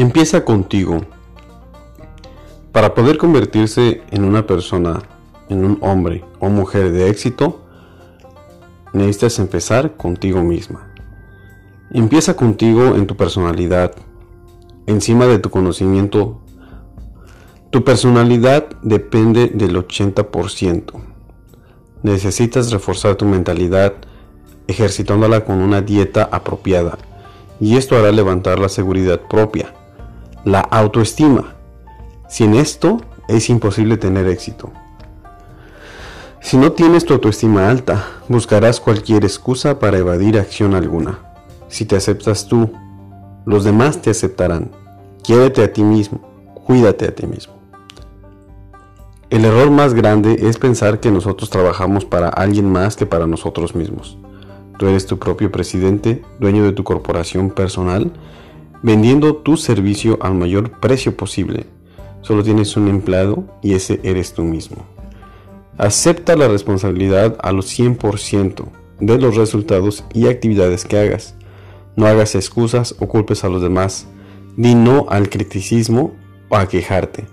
Empieza contigo. Para poder convertirse en una persona, en un hombre o mujer de éxito, necesitas empezar contigo misma. Empieza contigo en tu personalidad, encima de tu conocimiento. Tu personalidad depende del 80%. Necesitas reforzar tu mentalidad ejercitándola con una dieta apropiada y esto hará levantar la seguridad propia, la autoestima. Sin esto es imposible tener éxito. Si no tienes tu autoestima alta, buscarás cualquier excusa para evadir acción alguna. Si te aceptas tú, los demás te aceptarán. Quiérete a ti mismo, cuídate a ti mismo. El error más grande es pensar que nosotros trabajamos para alguien más que para nosotros mismos. Tú eres tu propio presidente, dueño de tu corporación personal, vendiendo tu servicio al mayor precio posible. Solo tienes un empleado y ese eres tú mismo. Acepta la responsabilidad a los 100% de los resultados y actividades que hagas. No hagas excusas o culpes a los demás. Di no al criticismo o a quejarte.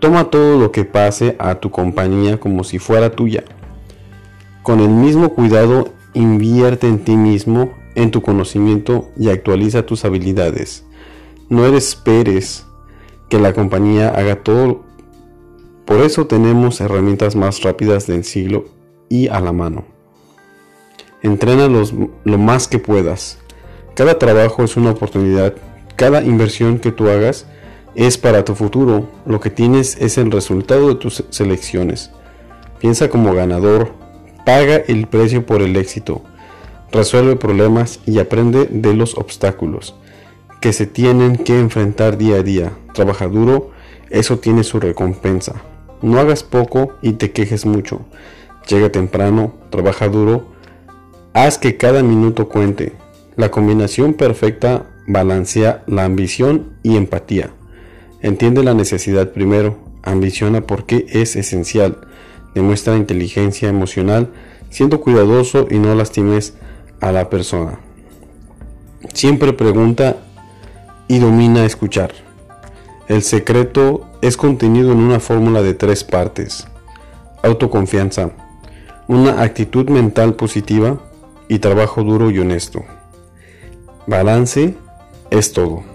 Toma todo lo que pase a tu compañía como si fuera tuya. Con el mismo cuidado invierte en ti mismo, en tu conocimiento y actualiza tus habilidades. No esperes que la compañía haga todo por eso tenemos herramientas más rápidas del siglo y a la mano. Entrena lo más que puedas. Cada trabajo es una oportunidad. Cada inversión que tú hagas es para tu futuro. Lo que tienes es el resultado de tus selecciones. Piensa como ganador. Paga el precio por el éxito. Resuelve problemas y aprende de los obstáculos que se tienen que enfrentar día a día. Trabaja duro, eso tiene su recompensa. No hagas poco y te quejes mucho. Llega temprano, trabaja duro, haz que cada minuto cuente. La combinación perfecta balancea la ambición y empatía. Entiende la necesidad primero, ambiciona porque es esencial. Demuestra inteligencia emocional, siendo cuidadoso y no lastimes a la persona. Siempre pregunta y domina escuchar. El secreto es contenido en una fórmula de tres partes. Autoconfianza, una actitud mental positiva y trabajo duro y honesto. Balance es todo.